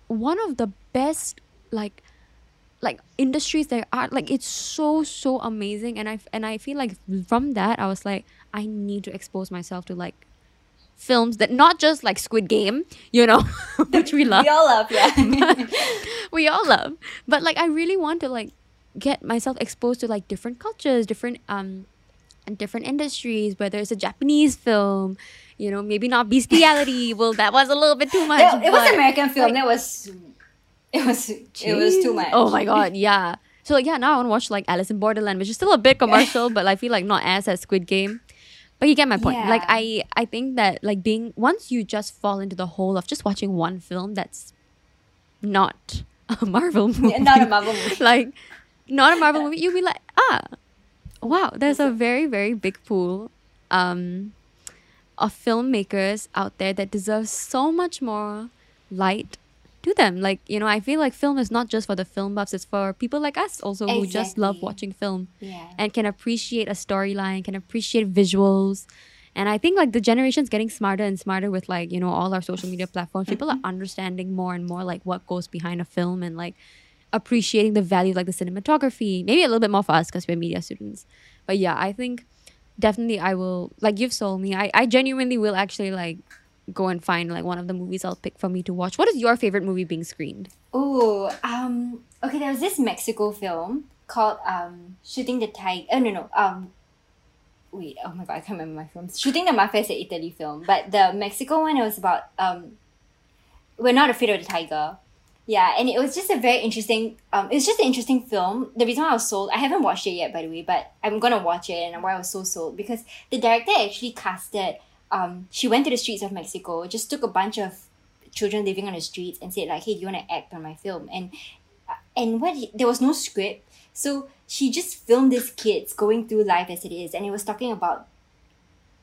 one of the best like like industries there are like it's so so amazing and I and I feel like from that I was like I need to expose myself to like films that not just like Squid Game, you know, which we love We all love, yeah. we all love. But like I really want to like get myself exposed to like different cultures, different um different industries, whether it's a Japanese film, you know, maybe not bestiality. well, that was a little bit too much. It was an American film. like- that was, it was, it was too much. Oh my god, yeah. So like yeah, now I want to watch like Alice in Borderland, which is still a bit commercial, but I feel like not as as Squid Game. But you get my point. Like I I think that like being once you just fall into the hole of just watching one film that's not a Marvel movie. Yeah, not a Marvel movie. like not a Marvel movie, you'll be like, ah, wow, there's a very, very big pool um of filmmakers out there that deserve so much more light to them. Like, you know, I feel like film is not just for the film buffs, it's for people like us also who just love watching film Yeah. and can appreciate a storyline, can appreciate visuals. And I think like the generation's getting smarter and smarter with like, you know, all our social media platforms. People are understanding more and more like what goes behind a film and like appreciating the value like the cinematography. Maybe a little bit more for us because we're media students. But yeah, I think definitely I will like you've sold me. I, I genuinely will actually like go and find like one of the movies I'll pick for me to watch. What is your favorite movie being screened? Oh, um, okay. There was this Mexico film called um, "Shooting the Tiger." Oh no, no. Um, wait. Oh my god, I can't remember my films. "Shooting the Mafia" is an Italy film, but the Mexico one it was about um, we're not afraid of the tiger. Yeah, and it was just a very interesting. Um, it was just an interesting film. The reason I was sold, I haven't watched it yet, by the way, but I'm gonna watch it, and why I was so sold because the director actually casted. Um, she went to the streets of Mexico, just took a bunch of children living on the streets and said like, "Hey, do you want to act on my film?" And and what he- there was no script, so she just filmed these kids going through life as it is, and it was talking about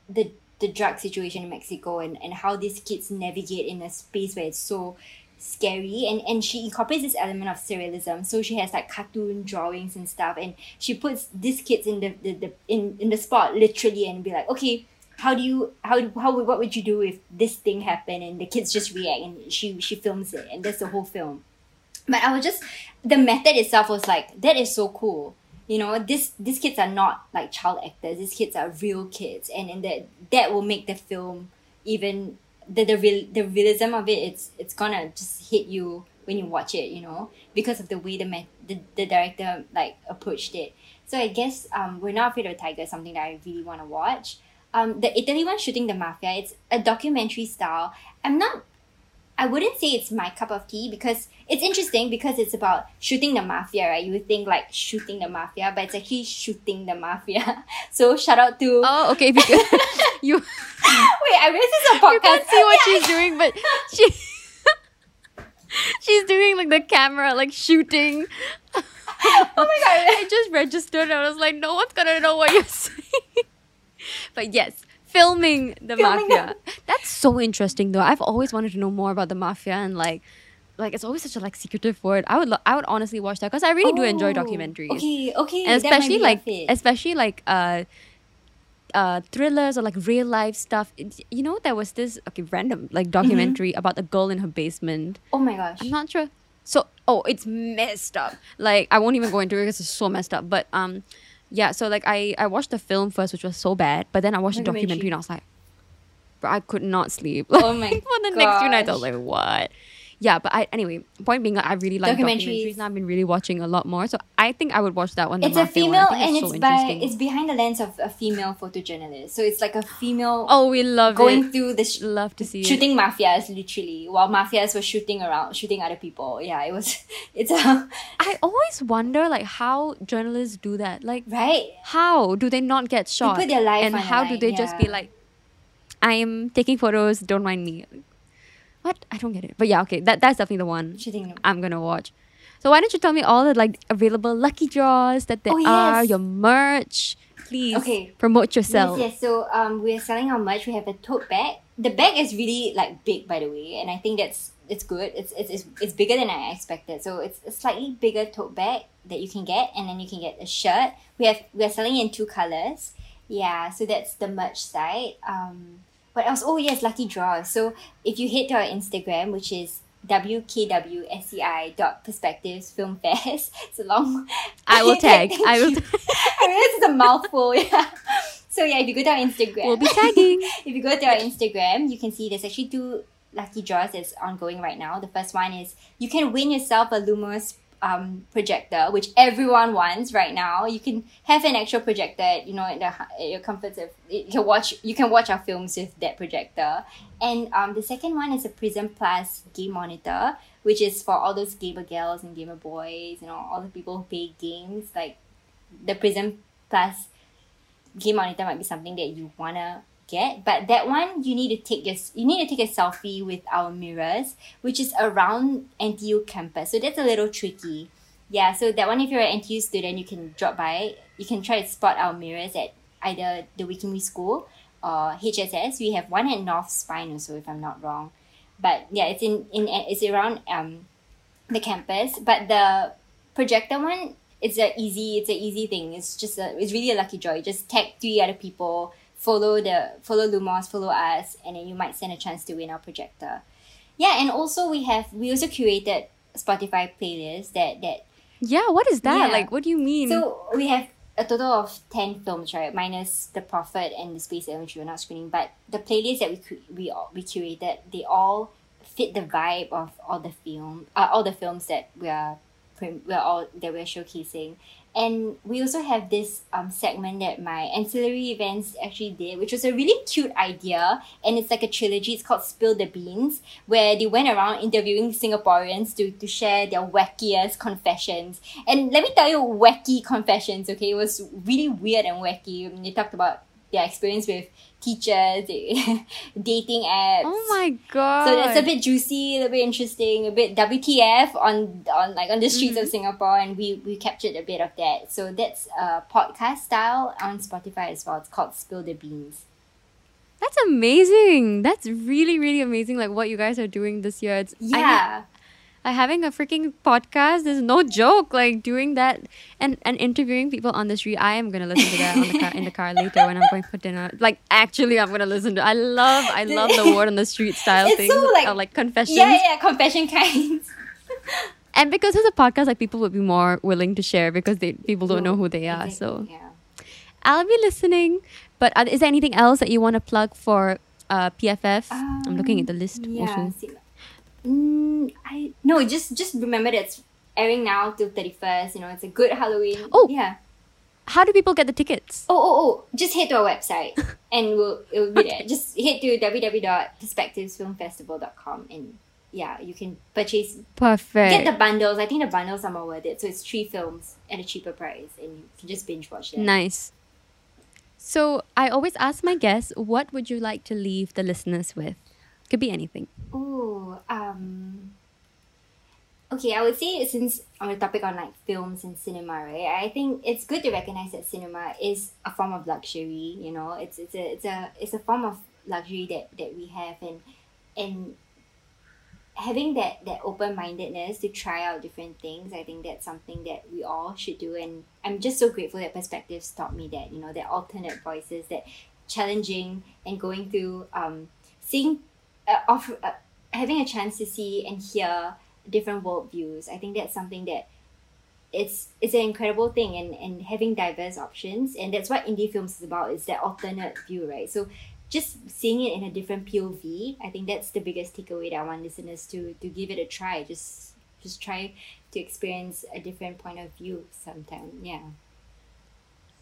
the the drug situation in Mexico and, and how these kids navigate in a space where it's so scary and, and she incorporates this element of surrealism so she has like cartoon drawings and stuff and she puts these kids in the, the, the in, in the spot literally and be like okay how do you how how what would you do if this thing happened and the kids just react and she she films it and that's the whole film but I was just the method itself was like that is so cool. You know, this these kids are not like child actors. These kids are real kids, and and that that will make the film even the the real the realism of it. It's it's gonna just hit you when you watch it. You know, because of the way the me- the, the director like approached it. So I guess um, we're not afraid of tiger something that I really want to watch. Um, the Italy one shooting the mafia. It's a documentary style. I'm not I wouldn't say it's my cup of tea because it's interesting because it's about shooting the mafia, right? You would think like shooting the mafia, but it's actually shooting the mafia. So shout out to Oh, okay. If you wait, I realized this is a podcast. you can't see what she's doing, but she she's doing like the camera like shooting. oh my god! I just registered. and I was like, no one's gonna know what you're saying. but yes, filming the Filming mafia. That's so interesting, though. I've always wanted to know more about the mafia and like, like it's always such a like secretive word. I would, lo- I would honestly watch that because I really do enjoy Oh, documentaries, Okay, okay. and especially like, especially like, uh, uh, thrillers or like real life stuff. You know, there was this okay random like documentary about a girl in her basement. oh my gosh. I'm not sure. So, oh, it's messed up. Like, I won't even go into it because it's so messed up. But um, yeah. So like, I I watched the film first, which was so bad. But then I watched the documentary, and I was like, bro, I could not sleep. Oh my For the next few nights, I was like, what? Yeah, but I anyway. Point being, I really like documentaries. Documentaries. and I've been really watching a lot more. So I think I would watch that one. it's a one. Female think and so it's by it's behind the lens of a female photojournalist. So it's like a female oh, we love going it. through the sh- Love to see it. shooting mafias literally while mafias were shooting around shooting other people. Yeah, it was it's a I always wonder like how journalists do that. Like right. how do they not get shot? put their life and how do line, they just be like, I am taking photos, don't mind me. What? I don't get it. But yeah, okay, that that's definitely the one I'm gonna watch. So why don't you tell me all the like available lucky draws that there Oh, are, your merch, please. Okay. Promote yourself. Yes, yes. So um, we're selling our merch. We have a tote bag. The bag is really like big, by the way, and I think that's it's good. It's it's it's, it's bigger than I expected. So it's a slightly bigger tote bag that you can get, and then you can get a shirt. We have we are selling in two colors. Yeah, so that's the merch side. Um, what else? Oh yes, lucky draws. So if you head to our Instagram, which is wkwsci dot perspectives film fest. It's a long. I will tag. Thank I will. you. I realize it's a mouthful. Yeah. So yeah, if you go to our Instagram, We'll be tagging. if you go to our Instagram, you can see there's actually two lucky draws that's ongoing right now. The first one is you can win yourself a Lumos um, projector, which everyone wants right now. You can have an actual projector, you know, at, the, at your comfort of you can watch you can watch our films with that projector. And um, the second one is a Prism Plus game monitor, which is for all those gamer girls and gamer boys, you know, all the people who play games. Like the Prism Plus game monitor might be something that you wanna get, but that one you need to take your you need to take a selfie with our mirrors, which is around NTU campus. So that's a little tricky. Yeah, so that one if you're an NTU student, you can drop by. You can try to spot our mirrors at either the Wee Kim Wee School or HSS. We have one at North Spine also, if I'm not wrong. But yeah, it's in, in it's around um the campus. But the projector one, it's a easy it's a easy thing. It's just a it's really a lucky draw. You just tag three other people, follow the follow Lumos, follow us, and then you might stand a chance to win our projector. Yeah, and also we have we also curated Spotify playlists that that yeah. What is that? Yeah. Like, what do you mean? so we have a total of 10 films, right? Minus The Prophet and The Space Element, which we're not screening. But the playlists that we we all- we curated, they all fit the vibe of all the film, uh, all the films that we are we're all that we're showcasing. And we also have this um, segment that my ancillary events actually did, which was a really cute idea. And it's like a trilogy. It's called Spill the Beans, where they went around interviewing Singaporeans to, to share their wackiest confessions. And let me tell you, wacky confessions, okay? It was really weird and wacky. They talked about their experience with teachers, dating apps. oh my god. So that's a bit juicy, a little bit interesting, a bit WTF on on like on the streets Mm-hmm. of Singapore, and we we captured a bit of that. So that's a podcast style on Spotify as well. It's called Spill the Beans. That's amazing. That's really, really amazing. Like what you guys are doing this year. It's Yeah, like having a freaking podcast is no joke. Like doing that and, and interviewing people on the street. I am gonna listen to that on the car in the car later when I'm going for dinner. Like actually, I'm gonna listen to. I love I love the word on the street style thing. It's things so, like- or like confessions. yeah, yeah, confession kinds. And because it's a podcast, like people would be more willing to share because they people don't know who they are. So yeah. I'll be listening. But uh, is there anything else that you want to plug for uh, PFF? I'm looking at the list Yeah. see- Mm, I no, just just remember that it's airing now till thirty first. You know, it's a good Halloween. Oh. yeah. How do people get the tickets? Oh, oh, oh! Just head to our website and we'll it will be there. Just head to www.perspectivesfilmfestival.com and yeah, you can purchase Perfect. get the bundles. I think the bundles are more worth it. So it's three films at a cheaper price and you can just binge watch them. Nice. So I always ask my guests, what would you like to leave the listeners with? Could be anything. Oh, um Okay, I would say since on the topic on like films and cinema, right? I think it's good to recognize that cinema is a form of luxury. You know, it's it's a it's a it's a form of luxury that that we have, and and having that that open mindedness to try out different things, I think that's something that we all should do. And I'm just so grateful that perspectives taught me that you know that alternate voices, that challenging and going through um seeing uh, off, uh, having a chance to see and hear different worldviews. I think that's something that it's it's an incredible thing and, and having diverse options and that's what indie films is about is that alternate view right so just seeing it in a different POV I think that's the biggest takeaway that I want listeners to to give it a try just just try to experience a different point of view sometime yeah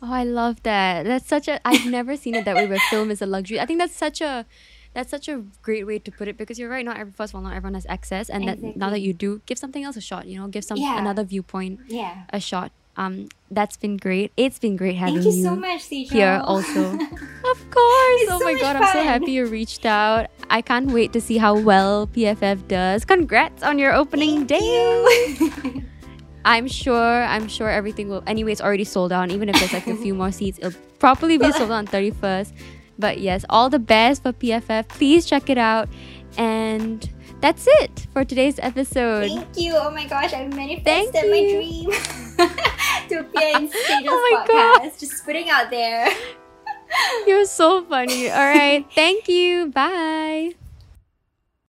Oh, I love that. That's such a. I've never seen it that way. Where film is a luxury. I think that's such a that's such a great way to put it because you're right. Not every first of all, not everyone has access, and exactly. that now that you do, give something else a shot. You know, give some yeah. another viewpoint yeah. a shot. Um, that's been great. It's been great having Thank you, you so much, here also. of course. It's oh so my god, fun. I'm so happy you reached out. I can't wait to see how well PFF does. Congrats on your opening Thank day. You. I'm sure. I'm sure everything will. Anyway, it's already sold out. Even if there's like a few more seats, it'll probably be sold out on 31st. But yes, all the best for PFF. Please check it out. And that's it for today's episode. Thank you. Oh my gosh, I manifested my dream to appear in Stagel's oh podcast. God. Just putting out there. You're so funny. All right. Thank you. Bye.